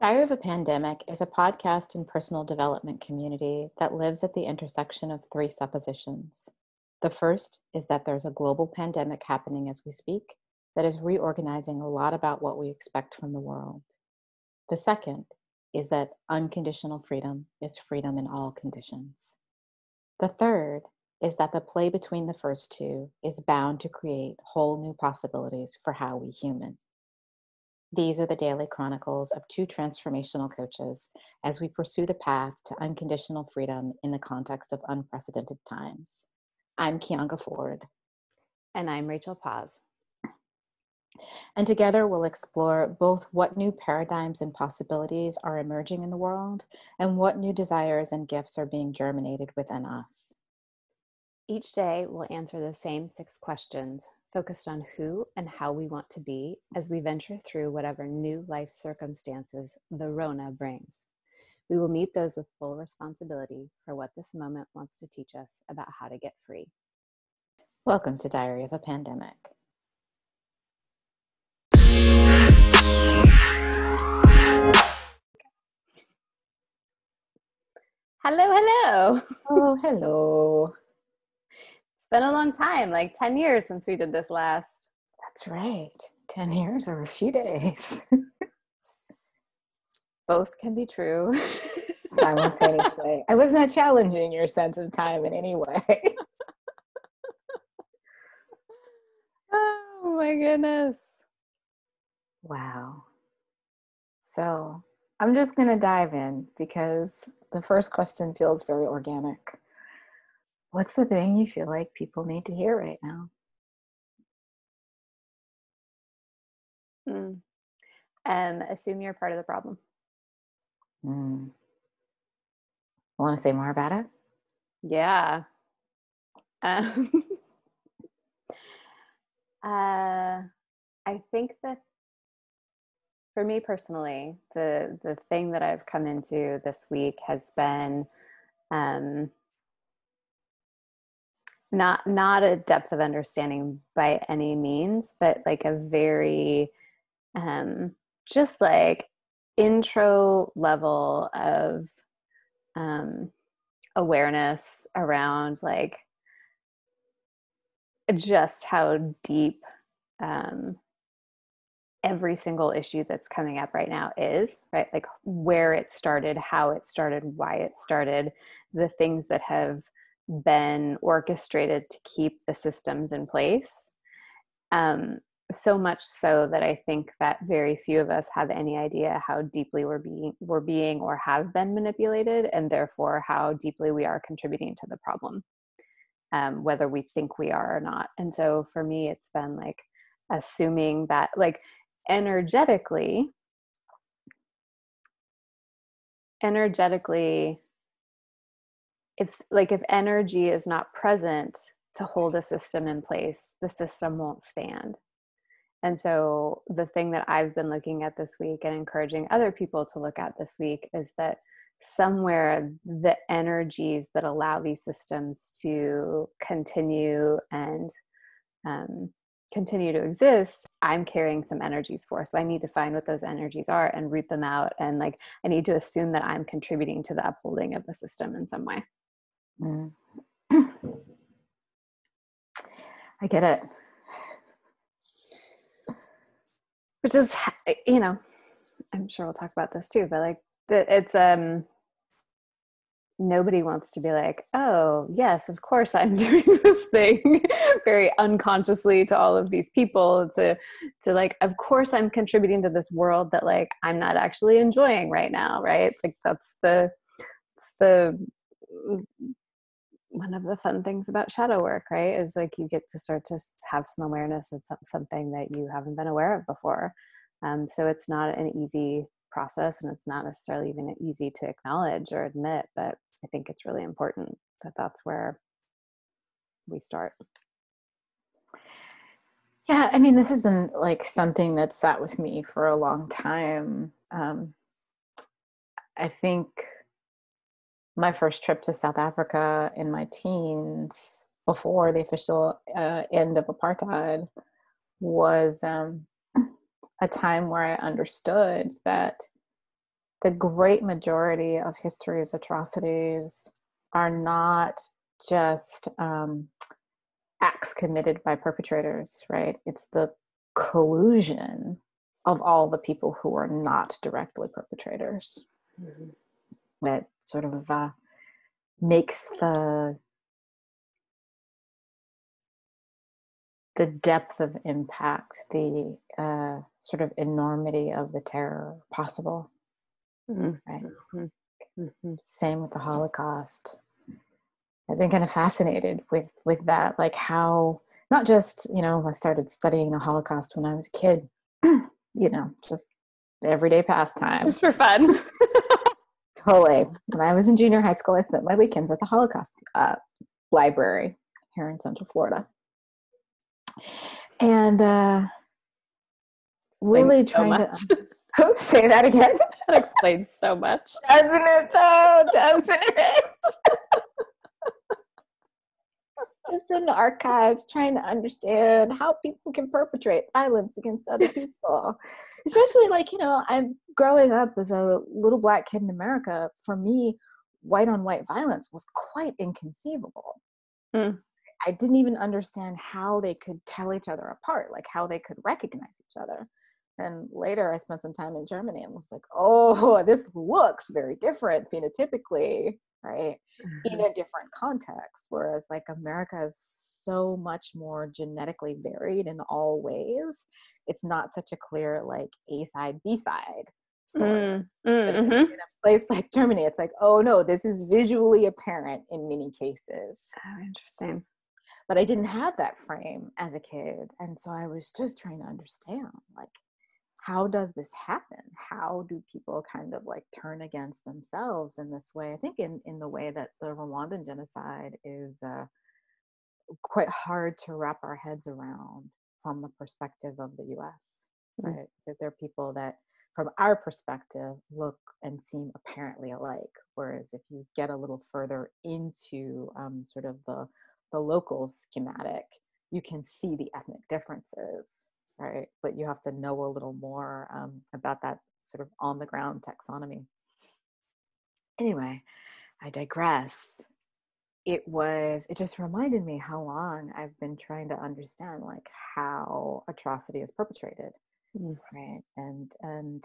Diary of a Pandemic is a podcast and personal development community that lives at the intersection of three suppositions. The first is that there's a global pandemic happening as we speak that is reorganizing a lot about what we expect from the world. The second is that unconditional freedom is freedom in all conditions. The third is that the play between the first two is bound to create whole new possibilities for how we human. These are the daily chronicles of two transformational coaches as we pursue the path to unconditional freedom in the context of unprecedented times. I'm Kianga Ford. And I'm Rachel Paz. And together we'll explore both what new paradigms and possibilities are emerging in the world and what new desires and gifts are being germinated within us. Each day we'll answer the same six questions focused on who and how we want to be as we venture through whatever new life circumstances the Rona brings. We will meet those with full responsibility for what this moment wants to teach us about how to get free. Welcome to Diary of a Pandemic. Hello, hello. Oh, hello been a long time, like 10 years since we did this last. That's right. 10 years or a few days. Both can be true. Simultaneously. I was not challenging your sense of time in any way. oh my goodness. Wow. So I'm just going to dive in because the first question feels very organic. What's the thing you feel like people need to hear right now? Mm. Um, assume you're part of the problem. Mm. Want to say more about it? Yeah. Um, uh, I think that for me personally, the the thing that I've come into this week has been um, not not a depth of understanding by any means but like a very um just like intro level of um awareness around like just how deep um every single issue that's coming up right now is right? Like where it started how it started why it started the things that have been orchestrated to keep the systems in place. Um, so much so that I think that very few of us have any idea how deeply we're being we're being or have been manipulated, and therefore how deeply we are contributing to the problem, um, whether we think we are or not. And so for me, it's been like assuming that like energetically energetically if like if energy is not present to hold a system in place the system won't stand. And so the thing that i've been looking at this week and encouraging other people to look at this week is that somewhere the energies that allow these systems to continue and um, continue to exist i'm carrying some energies for. So i need to find what those energies are and root them out. And like i need to assume that i'm contributing to the upholding of the system in some way Mm. I get it. Which is, you know, I'm sure we'll talk about this too, but like, it's, um, nobody wants to be like, oh, yes, of course I'm doing this thing very unconsciously to all of these people to, to like, of course I'm contributing to this world that like I'm not actually enjoying right now, right? Like that's the, it's the one of the fun things about shadow work, right? Is like you get to start to have some awareness of something that you haven't been aware of before. Um, so it's not an easy process and it's not necessarily even easy to acknowledge or admit, but I think it's really important that that's where we start. Yeah, I mean, this has been like something that sat with me for a long time. Um, I think my first trip to South Africa in my teens, before the official uh, end of apartheid, was um, a time where I understood that the great majority of history's atrocities are not just um, acts committed by perpetrators, right? It's the collusion of all the people who are not directly perpetrators mm-hmm. that sort of uh, makes the the depth of impact, the uh, sort of enormity of the terror possible. Mm-hmm. Right. Mm-hmm. mm-hmm. Same with the Holocaust. I've been kind of fascinated with with that, like how not just you know I started studying the Holocaust when I was a kid, you know, just everyday pastime, just for fun. totally. When I was in junior high school, I spent my weekends at the Holocaust uh, Library here in Central Florida, and uh, really so trying much. to. Oh, say that again. that explains so much, doesn't it? Though, doesn't it? just in the archives trying to understand how people can perpetrate violence against other people. Especially like, you know, I'm growing up as a little black kid in America. For me, white on white violence was quite inconceivable. Mm. I didn't even understand how they could tell each other apart, like how they could recognize each other. And later I spent some time in Germany and was like, oh, this looks very different phenotypically right mm-hmm. in a different context whereas like america is so much more genetically varied in all ways it's not such a clear like a side b side so mm, mm-hmm. in a place like germany it's like oh no this is visually apparent in many cases oh, interesting but i didn't have that frame as a kid and so i was just trying to understand like how does this happen? How do people kind of like turn against themselves in this way? I think in in the way that the rwandan genocide is uh, quite hard to wrap our heads around from the perspective of the us mm. right? That there are people that from our perspective look and seem apparently alike whereas if you get a little further into um, sort of the the local schematic you can see the ethnic differences right? But you have to know a little more um, about that sort of on the ground taxonomy. Anyway, I digress. It was, it just reminded me how long I've been trying to understand like how atrocity is perpetrated, mm. right? And, and,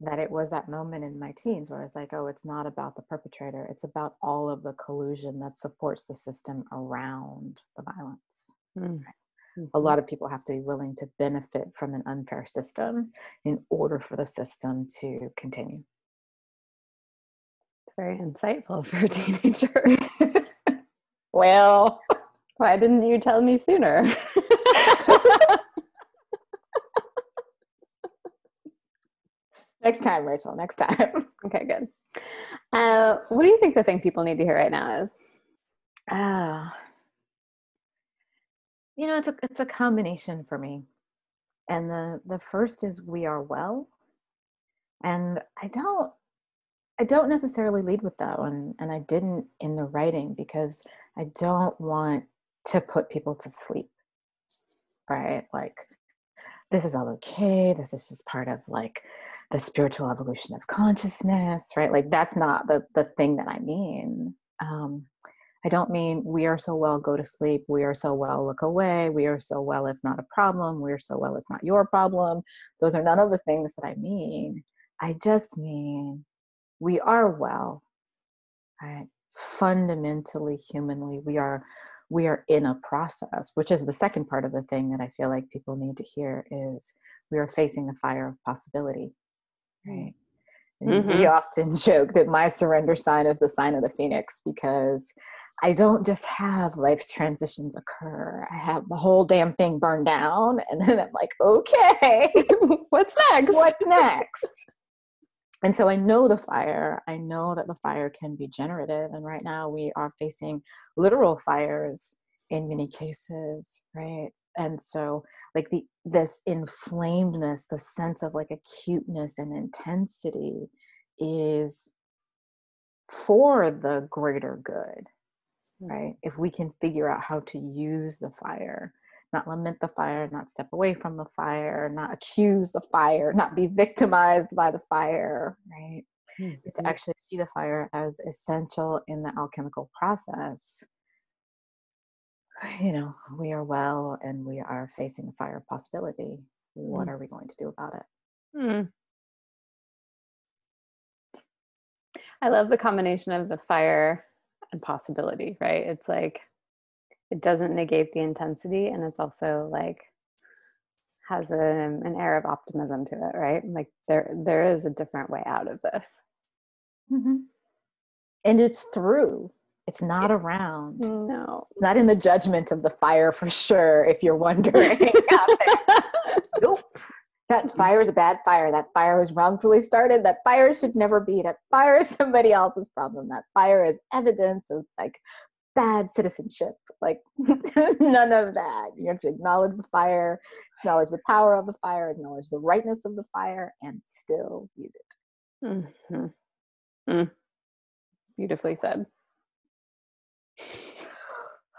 that it was that moment in my teens where I was like, oh, it's not about the perpetrator, it's about all of the collusion that supports the system around the violence. Mm. Right? Mm-hmm. A lot of people have to be willing to benefit from an unfair system in order for the system to continue. It's very insightful for a teenager. well, why didn't you tell me sooner? next time, Rachel, next time. Okay, good. Uh, what do you think the thing people need to hear right now is? Ah, uh, you know it's a it's a combination for me. And the the first is we are well. And i don't i don't necessarily lead with that one and i didn't in the writing because i don't want to put people to sleep right? Like this is all okay. This is just part of like the spiritual evolution of consciousness right? Like that's not the the thing that i mean. Um I don't mean we are so well, go to sleep. We are so well, look away. We are so well, it's not a problem. We are so well, it's not your problem. Those are none of the things that I mean. I just mean we are well, right? Fundamentally, humanly, we are we are in a process, which is the second part of the thing that I feel like people need to hear is we are facing the fire of possibility, right? Mm-hmm. We often joke that my surrender sign is the sign of the phoenix because I don't just have life transitions occur. I have the whole damn thing burned down. And then I'm like, okay, what's next? What's next? and so I know the fire. I know that the fire can be generative. And right now we are facing literal fires in many cases, right? And so like the this inflamedness, the sense of like acuteness and intensity is for the greater good right? If we can figure out how to use the fire, not lament the fire, not step away from the fire, not accuse the fire, not be victimized by the fire, right? Mm-hmm. But to actually see the fire as essential in the alchemical process. You know, we are well and we are facing the fire possibility. What mm. are we going to do about it? Mm. I love the combination of the fire and possibility, right? It's like it doesn't negate the intensity and it's also like has a, an air of optimism to it, right? Like there there is a different way out of this. Mm-hmm. And it's through. It's not around. No. It's not in the judgment of the fire for sure, if you're wondering. nope that fire is a bad fire. That fire was wrongfully started. That fire should never be. That fire is somebody else's problem. That fire is evidence of like bad citizenship. Like none of that. You have to acknowledge the fire, acknowledge the power of the fire, acknowledge the rightness of the fire, and still use it. Mm-hmm. Mm. Beautifully said.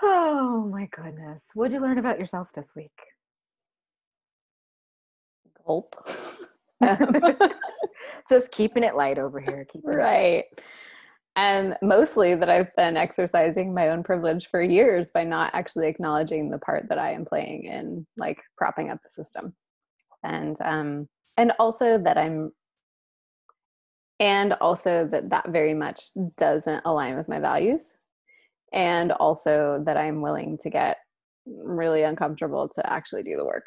Oh my goodness. What did you learn about yourself this week? Gulp. Just keeping it light over here. right. And mostly that I've been exercising my own privilege for years by not actually acknowledging the part that I am playing in like propping up the system. And um and also that I'm and also that that very much doesn't align with my values and also that I'm willing to get really uncomfortable to actually do the work.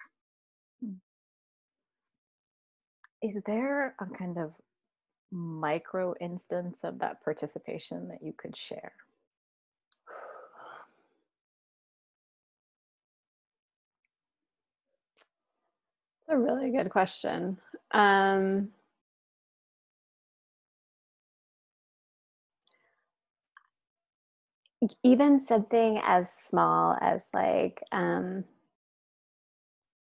Is there a kind of micro instance of that participation that you could share? It's a really good question. Um, even something as small as like um,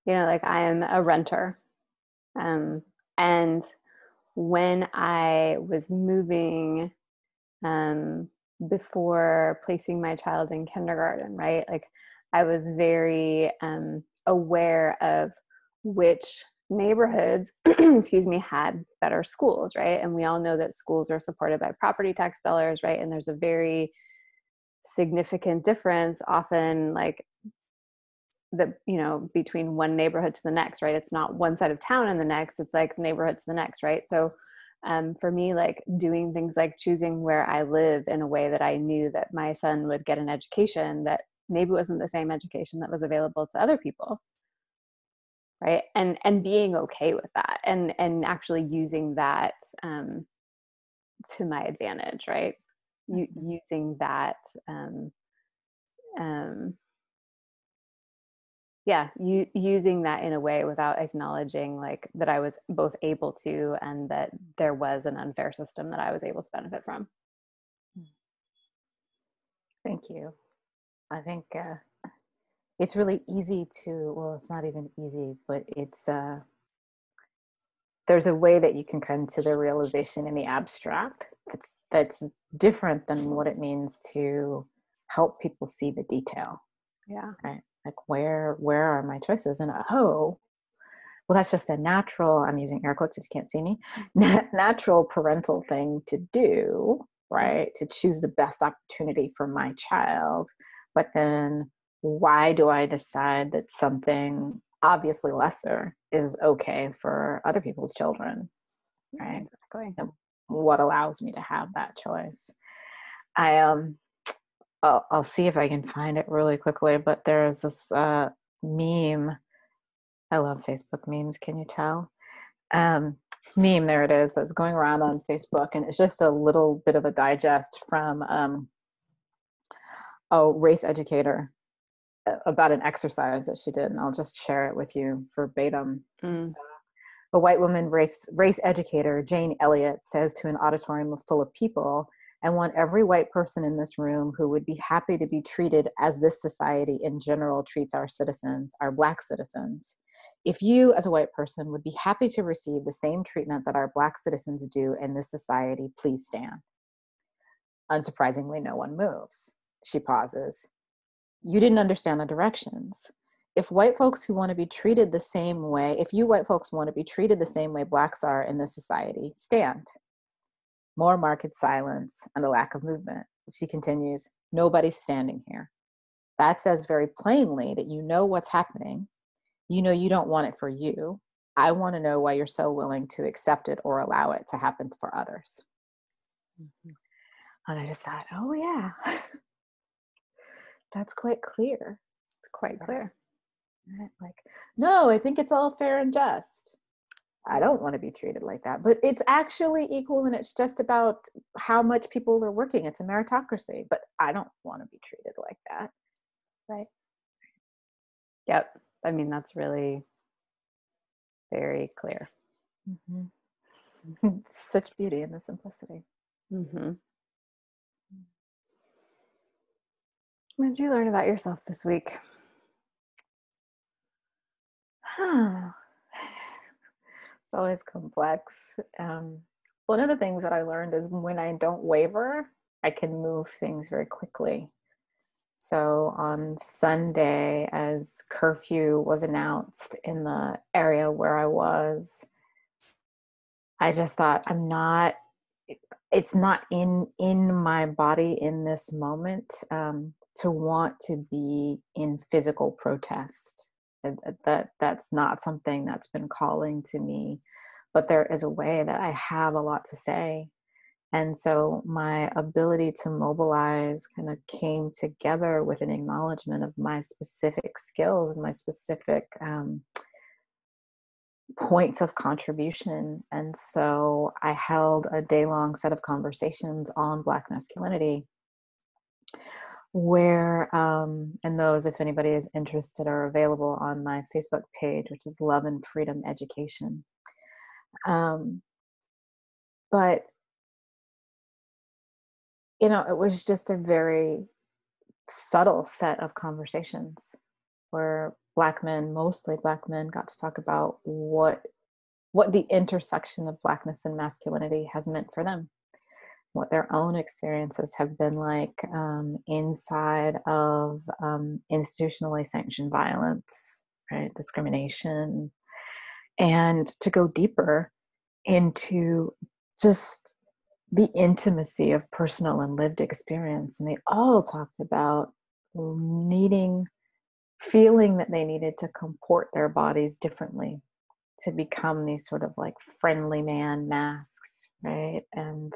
you know like i am a renter um, and when I was moving um, before placing my child in kindergarten, right? Like I was very um, aware of which neighborhoods, excuse me, had better schools, right? And we all know that schools are supported by property tax dollars, right? And there's a very significant difference often like the you know between one neighborhood to the next right? It's not one side of town and the next it's like neighborhood to the next right? So um, for me like doing things like choosing where i live in a way that i knew that my son would get an education that maybe wasn't the same education that was available to other people right? And and being okay with that and and actually using that um, to my advantage right? Mm-hmm. using that um, um, yeah you, using that in a way without acknowledging like that i was both able to and that there was an unfair system that i was able to benefit from. Thank you. I think uh, it's really easy to well it's not even easy but it's uh, there's a way that you can come to the realization in the abstract that's that's different than what it means to help people see the detail. Yeah. Right like where where are my choices? And oh well that's just a natural i'm using air quotes if you can't see me natural parental thing to do right to choose the best opportunity for my child. But then why do i decide that something obviously lesser is okay for other people's children right? exactly. And what allows me to have that choice. I um I'll, I'll see if I can find it really quickly, but there's this uh, meme. I love Facebook memes. Can you tell? Um, this meme, there it is, that's going around on Facebook, and it's just a little bit of a digest from um, a race educator uh, about an exercise that she did, and I'll just share it with you verbatim. Mm. So, a white woman race race educator, Jane Elliott, says to an auditorium full of people I want every white person in this room who would be happy to be treated as this society in general treats our citizens, our Black citizens. If you, as a white person, would be happy to receive the same treatment that our Black citizens do in this society, please stand. Unsurprisingly, no one moves. She pauses. You didn't understand the directions. if white folks who want to be treated the same way, if you white folks want to be treated the same way blacks are in this society, stand. More market silence and a lack of movement. She continues, nobody's standing here. That says very plainly that you know what's happening. You know you don't want it for you. I want to know why you're so willing to accept it or allow it to happen for others. Mm-hmm. And I just thought, oh, yeah, that's quite clear. It's quite clear. Like, no, I think it's all fair and just. I don't want to be treated like that. But it's actually equal and it's just about how much people are working. It's a meritocracy, but I don't want to be treated like that. Right. Yep. I mean, that's really very clear. Mm-hmm. Such beauty in the simplicity. Mm-hmm. What did you learn about yourself this week? it's always complex. Um, one of the things that I learned is when I don't waver, I can move things very quickly. So on Sunday, as curfew was announced in the area where I was, I just thought, I'm not, it's not in in my body in this moment um, to want to be in physical protest that that's not something that's been calling to me but there is a way that i have a lot to say. And so my ability to mobilize kind of came together with an acknowledgement of my specific skills and my specific um, points of contribution. And so i held a day long set of conversations on black masculinity where um, and those if anybody is interested are available on my facebook page which is love and freedom education. Um, but you know it was just a very subtle set of conversations where black men mostly black men got to talk about what what the intersection of blackness and masculinity has meant for them what their own experiences have been like um, inside of um, institutionally sanctioned violence, right? Discrimination, and to go deeper into just the intimacy of personal and lived experience. And they all talked about needing, feeling that they needed to comport their bodies differently to become these sort of like friendly man masks, right? And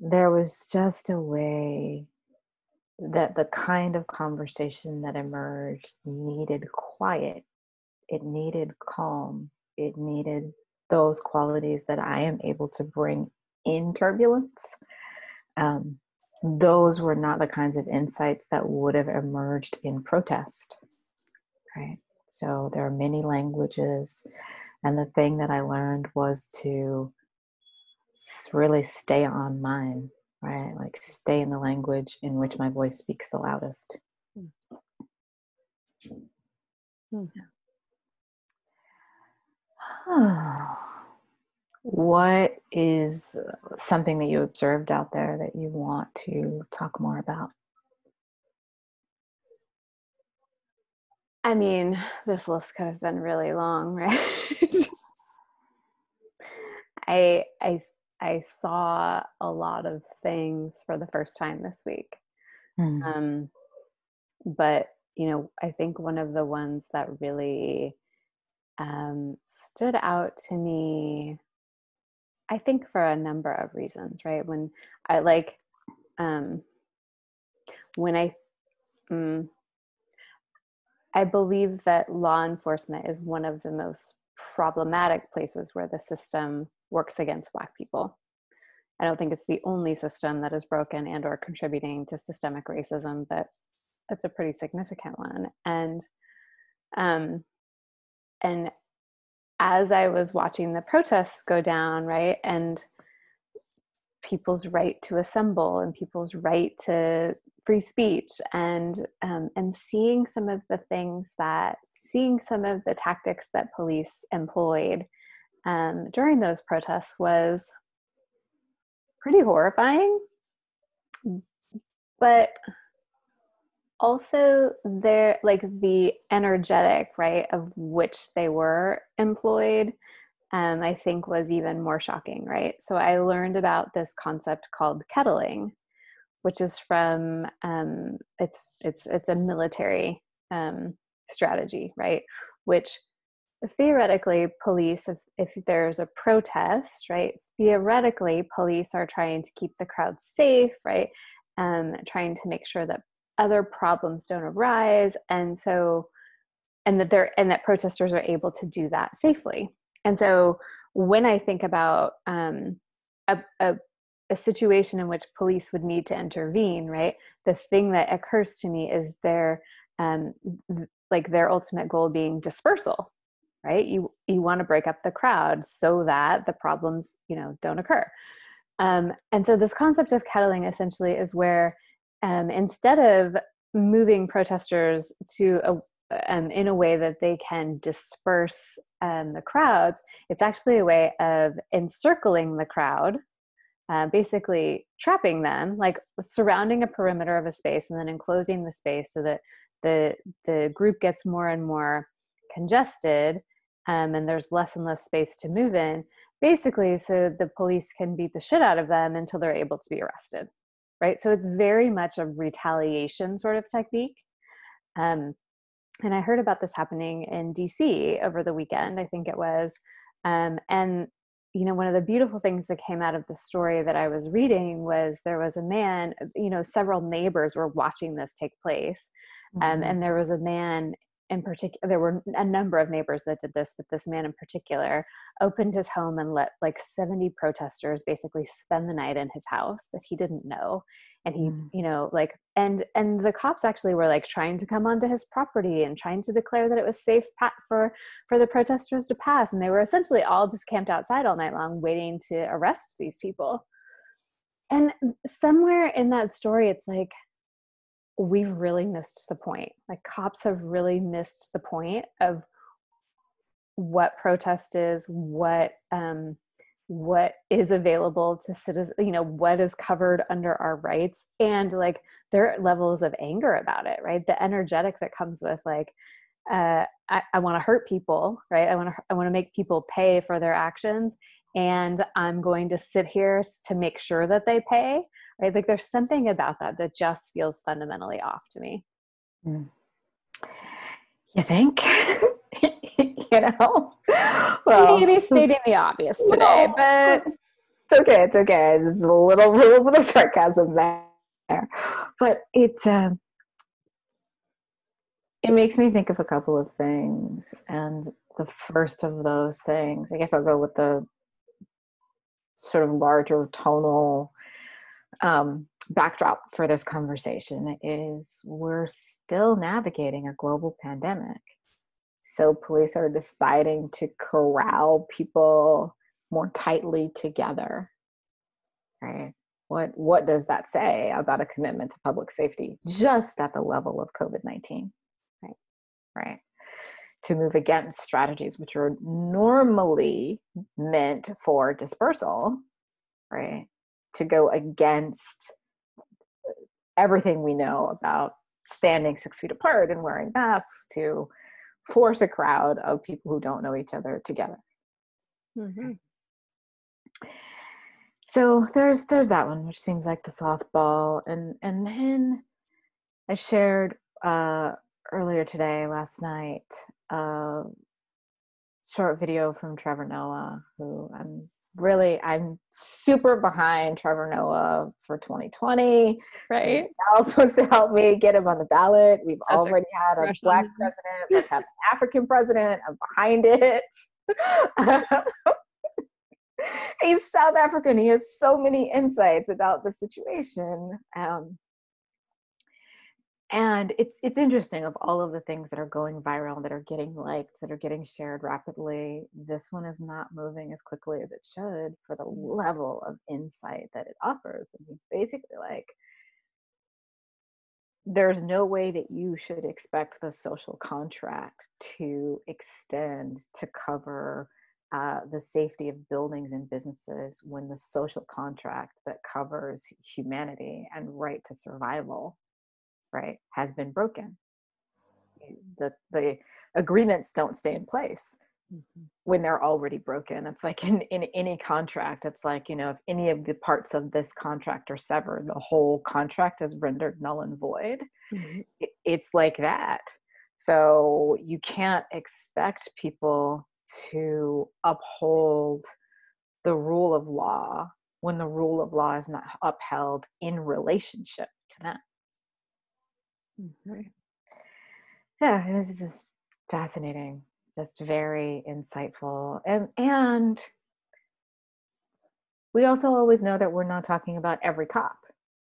there was just a way that the kind of conversation that emerged needed quiet, it needed calm, it needed those qualities that I am able to bring in turbulence. Um, those were not the kinds of insights that would have emerged in protest, right? So there are many languages, and the thing that I learned was to really stay on mine, right? Like stay in the language in which my voice speaks the loudest. Hmm. what is something that you observed out there that you want to talk more about? I mean, this list could have been really long, right? I I I saw a lot of things for the first time this week. Mm. Um, but, you know, I think one of the ones that really um, stood out to me, I think for a number of reasons, right? When I like, um, when I, um, I believe that law enforcement is one of the most problematic places where the system works against black people. I don't think it's the only system that is broken and or contributing to systemic racism but it's a pretty significant one. And um and as i was watching the protests go down right and people's right to assemble and people's right to free speech and um, and seeing some of the things that seeing some of the tactics that police employed um, during those protests was pretty horrifying. But also their like the energetic right of which they were employed um, i think was even more shocking right so i learned about this concept called kettling which is from um, it's it's it's a military um, strategy right which theoretically police if, if there's a protest right theoretically police are trying to keep the crowd safe right um, trying to make sure that other problems don't arise and so and that they're and that protesters are able to do that safely. And so when i think about um, a, a, a situation in which police would need to intervene right the thing that occurs to me is their um, like their ultimate goal being dispersal right? You you want to break up the crowd so that the problems you know don't occur. Um, and so this concept of kettling essentially is where um, instead of moving protesters to a um, in a way that they can disperse um, the crowds, it's actually a way of encircling the crowd, uh, basically trapping them, like surrounding a perimeter of a space and then enclosing the space so that the the group gets more and more congested, um, and there's less and less space to move in. Basically, so the police can beat the shit out of them until they're able to be arrested right? So it's very much a retaliation sort of technique. Um, and I heard about this happening in DC over the weekend, I think it was. Um, and, you know, one of the beautiful things that came out of the story that I was reading was there was a man, you know, several neighbors were watching this take place. Um, mm-hmm. and there was a man in particular there were a number of neighbors that did this but this man in particular opened his home and let like 70 protesters basically spend the night in his house that he didn't know. And he mm. you know like and and the cops actually were like trying to come onto his property and trying to declare that it was safe for for the protesters to pass. And they were essentially all just camped outside all night long waiting to arrest these people. And somewhere in that story it's like we've really missed the point. Like cops have really missed the point of what protest is, what um, what is available to citizens, you know, what is covered under our rights, and like there are levels of anger about it, right? The energetic that comes with like, uh, I, I want to hurt people, right? I want to I want to make people pay for their actions, and I'm going to sit here to make sure that they pay right? Like there's something about that that just feels fundamentally off to me. Mm. you think? You know? Well maybe stating the obvious today but it's okay it's okay. There's a little little bit of sarcasm there. But it um it makes me think of a couple of things. And the first of those things i guess i'll go with the sort of larger tonal um, backdrop for this conversation is we're still navigating a global pandemic. So police are deciding to corral people more tightly together. Right? What what does that say about a commitment to public safety just at the level of COVID-19? Right? Right. To move against strategies which are normally meant for dispersal, right? To go against everything we know about standing six feet apart and wearing masks to force a crowd of people who don't know each other together. Mm-hmm. So there's there's that one, which seems like the softball, and and then I shared uh, earlier today, last night, a short video from Trevor Noah, who I'm really i'm super behind trevor noah for 2020 right? else wants to help me get him on the ballot. We've Such already a had a black president let's have an african president i'm behind it. He's south african. He has so many insights about the situation. Um, and it's it's interesting of all of the things that are going viral that are getting liked that are getting shared rapidly this one is not moving as quickly as it should for the level of insight that it offers and he's basically like there's no way that you should expect the social contract to extend to cover uh, the safety of buildings and businesses when the social contract that covers humanity and right to survival right, has been broken. The the agreements don't stay in place mm-hmm. when they're already broken. It's like in, in any contract, it's like, you know, if any of the parts of this contract are severed, the whole contract is rendered null and void. Mm-hmm. It, it's like that. So you can't expect people to uphold the rule of law when the rule of law is not upheld in relationship to them. Mm-hmm. Yeah, this is fascinating, just very insightful, and and we also always know that we're not talking about every cop,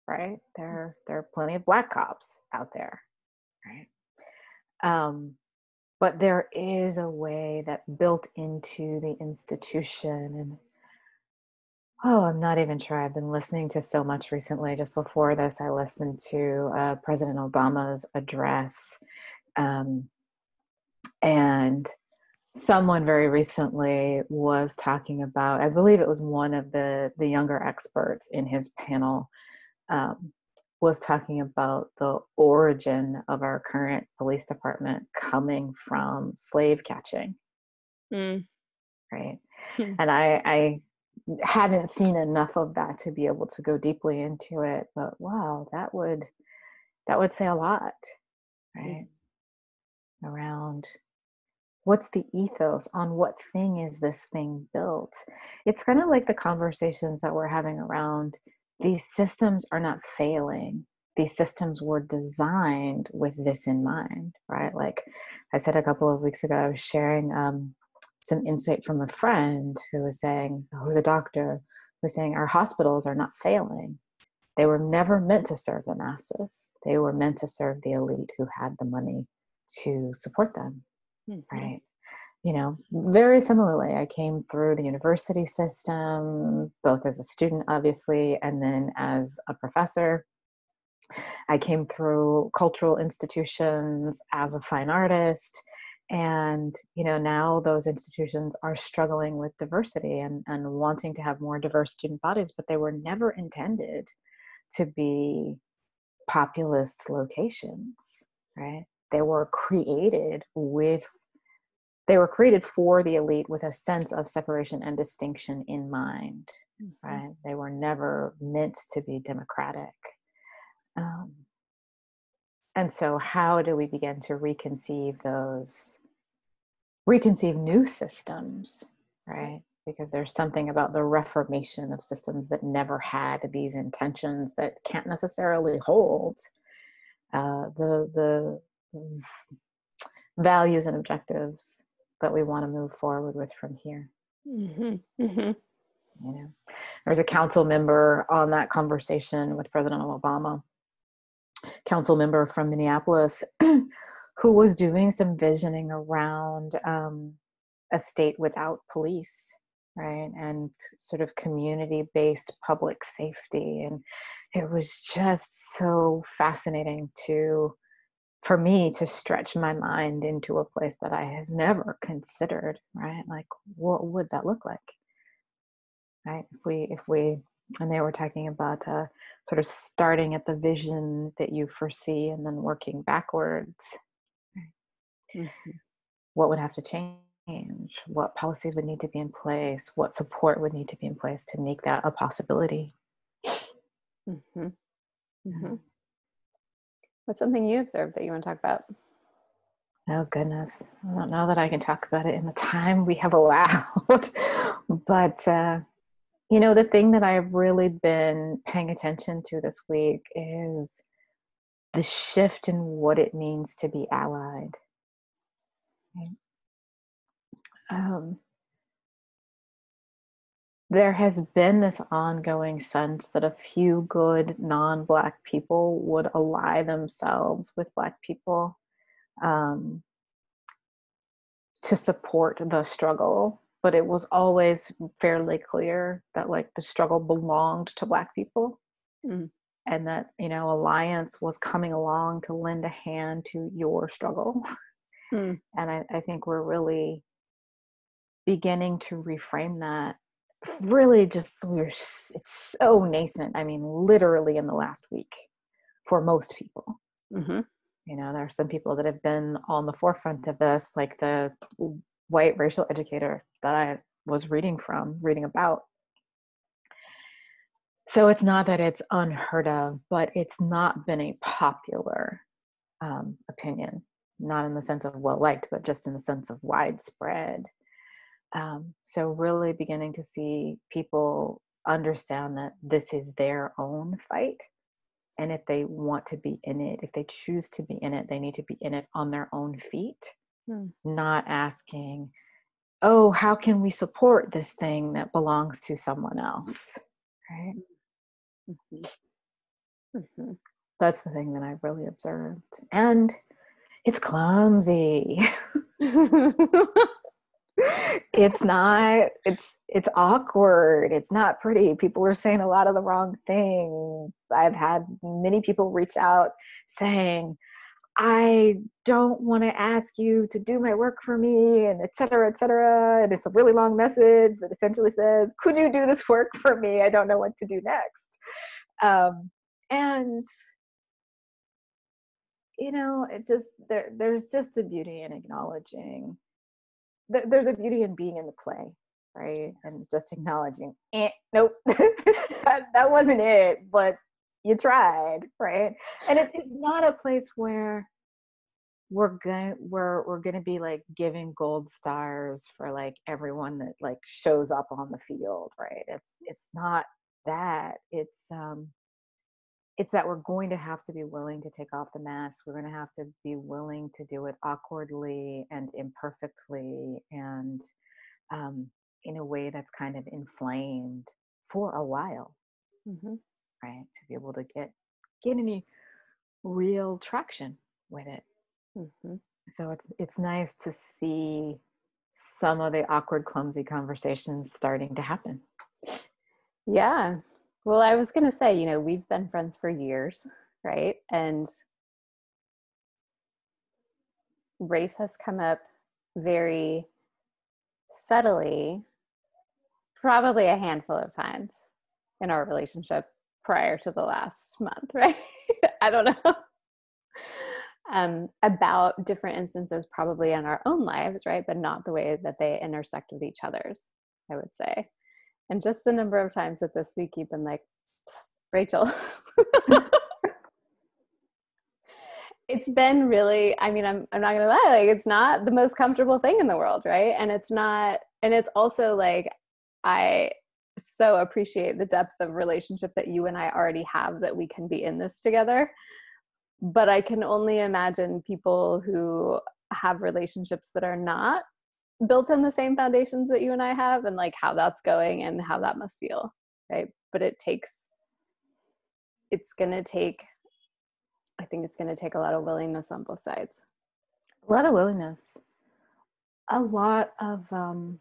right? There there are plenty of black cops out there, right? Um, but there is a way that built into the institution and oh i'm not even sure i've been listening to so much recently just before this i listened to uh, president obama's address um, and someone very recently was talking about i believe it was one of the the younger experts in his panel um, was talking about the origin of our current police department coming from slave catching. Mm. Right. Hmm. And I, I haven't seen enough of that to be able to go deeply into it, but wow, that would that would say a lot, right? Mm. Around what's the ethos on what thing is this thing built? It's kind of like the conversations that we're having around these systems are not failing these systems were designed with this in mind right like i said a couple of weeks ago i was sharing um, some insight from a friend who was saying who's a doctor who was saying our hospitals are not failing they were never meant to serve the masses they were meant to serve the elite who had the money to support them mm-hmm. right you know, very similarly, I came through the university system, both as a student, obviously, and then as a professor. I came through cultural institutions as a fine artist. And, you know, now those institutions are struggling with diversity and, and wanting to have more diverse student bodies, but they were never intended to be populist locations, right? They were created with they were created for the elite with a sense of separation and distinction in mind mm-hmm. right they were never meant to be democratic um, and so how do we begin to reconceive those reconceive new systems right because there's something about the reformation of systems that never had these intentions that can't necessarily hold uh, the the values and objectives that we want to move forward with from here. Mm-hmm. Mm-hmm. You know, there was a council member on that conversation with President Obama, council member from Minneapolis, who was doing some visioning around um, a state without police, right, and sort of community-based public safety, and it was just so fascinating to for me to stretch my mind into a place that I have never considered, right? Like, what would that look like? Right? If we, if we, and they were talking about uh, sort of starting at the vision that you foresee and then working backwards. Mm-hmm. What would have to change? What policies would need to be in place? What support would need to be in place to make that a possibility? Mm-hmm. Mm-hmm. What's something you observed that you want to talk about? Oh goodness, I don't know that I can talk about it in the time we have allowed. but uh, you know, the thing that I've really been paying attention to this week is the shift in what it means to be allied. Um, there has been this ongoing sense that a few good non Black people would ally themselves with Black people um, to support the struggle. But it was always fairly clear that, like, the struggle belonged to Black people. Mm. And that, you know, Alliance was coming along to lend a hand to your struggle. Mm. And I, I think we're really beginning to reframe that really just we're it's so nascent i mean literally in the last week for most people Mm-hmm. You know, there are some people that have been on the forefront of this, like the white racial educator that I was reading from, reading about. So it's not that it's unheard of, but it's not been a popular um, opinion, not in the sense of well liked, but just in the sense of widespread. Um, so, really beginning to see people understand that this is their own fight. And if they want to be in it, if they choose to be in it, they need to be in it on their own feet, hmm. not asking, oh, how can we support this thing that belongs to someone else? Right? Mm-hmm. Mm-hmm. That's the thing that I've really observed. And it's clumsy. it's not it's it's awkward it's not pretty people are saying a lot of the wrong things i've had many people reach out saying i don't want to ask you to do my work for me and et cetera et cetera and it's a really long message that essentially says could you do this work for me? I don't know what to do next. Um, and you know it just there there's just a beauty in acknowledging there's a beauty in being in the play right? And just acknowledging eh, nope that, that wasn't it but you tried right and it's, it's not a place where we're going we're we're going to be like giving gold stars for like everyone that like shows up on the field right it's it's not that it's um it's that we're going to have to be willing to take off the mask. We're going to have to be willing to do it awkwardly and imperfectly and um, in a way that's kind of inflamed for a while, mm-hmm. Right? To be able to get get any real traction with it. Mm-hmm. So it's it's nice to see some of the awkward, clumsy conversations starting to happen. Yeah, well, I was going to say, you know, we've been friends for years, right? And race has come up very subtly, probably a handful of times in our relationship prior to the last month, right? I don't know. Um, about different instances, probably in our own lives, right? But not the way that they intersect with each other's, I would say and just the number of times that this week you've been like rachel it's been really i mean I'm, I'm not gonna lie like it's not the most comfortable thing in the world right and it's not and it's also like i so appreciate the depth of relationship that you and i already have that we can be in this together but i can only imagine people who have relationships that are not built on the same foundations that you and I have and like how that's going and how that must feel, right? But it takes it's going to take I think it's going to take a lot of willingness on both sides. A lot of willingness. A lot of um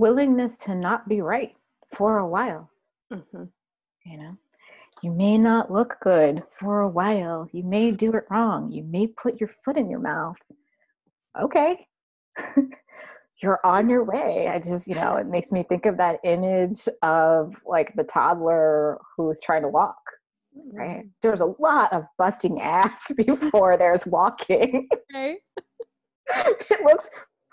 willingness to not be right for a while. Mm-hmm. You know, you may not look good for a while. You may do it wrong. You may put your foot in your mouth. Okay, you're on your way. I just, you know, it makes me think of that image of like the toddler who's trying to walk, right? Mm-hmm. There's a lot of busting ass before there's walking. Okay. it looks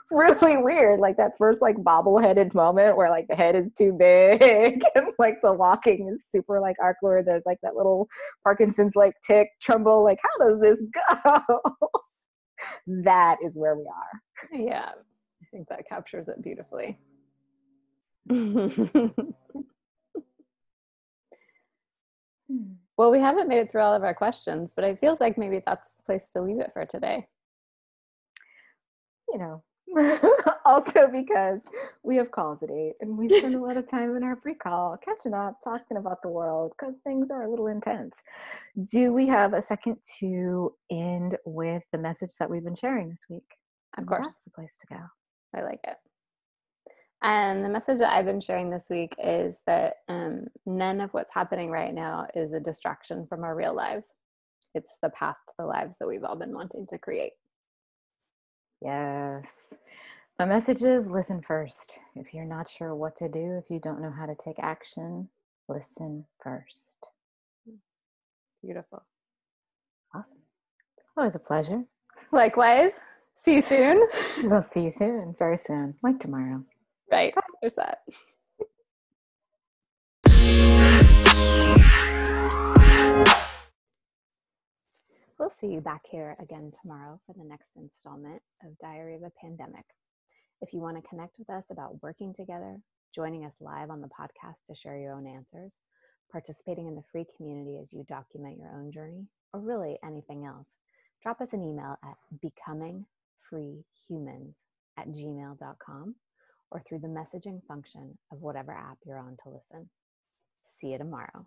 really weird, like that first like bobble-headed moment where like the head is too big and like the walking is super like awkward. There's like that little Parkinson's like tick tremble. Like, how does this go? that is where we are. Yeah, I think that captures it beautifully. well, we haven't made it through all of our questions, but it feels like maybe that's the place to leave it for today. You know, also because we have calls at eight and we spend a lot of time in our pre-call catching up talking about the world because things are a little intense. Do we have a second to end with the message that we've been sharing this week? Of course. that's the place to go. I like it. And the message that i've been sharing this week is that um, none of what's happening right now is a distraction from our real lives. It's the path to the lives that we've all been wanting to create. Yes. My message is listen first. If you're not sure what to do, if you don't know how to take action, listen first. Mm. Beautiful. Awesome. It's always a pleasure. Likewise. See you soon. We'll see you soon, very soon, like tomorrow. Right. There's that. We'll see you back here again tomorrow for the next installment of Diary of a Pandemic. If you want to connect with us about working together, joining us live on the podcast to share your own answers, participating in the free community as you document your own journey, or really anything else, drop us an email at becomingfreehumans at gmail.com or through the messaging function of whatever app you're on to listen. See you tomorrow.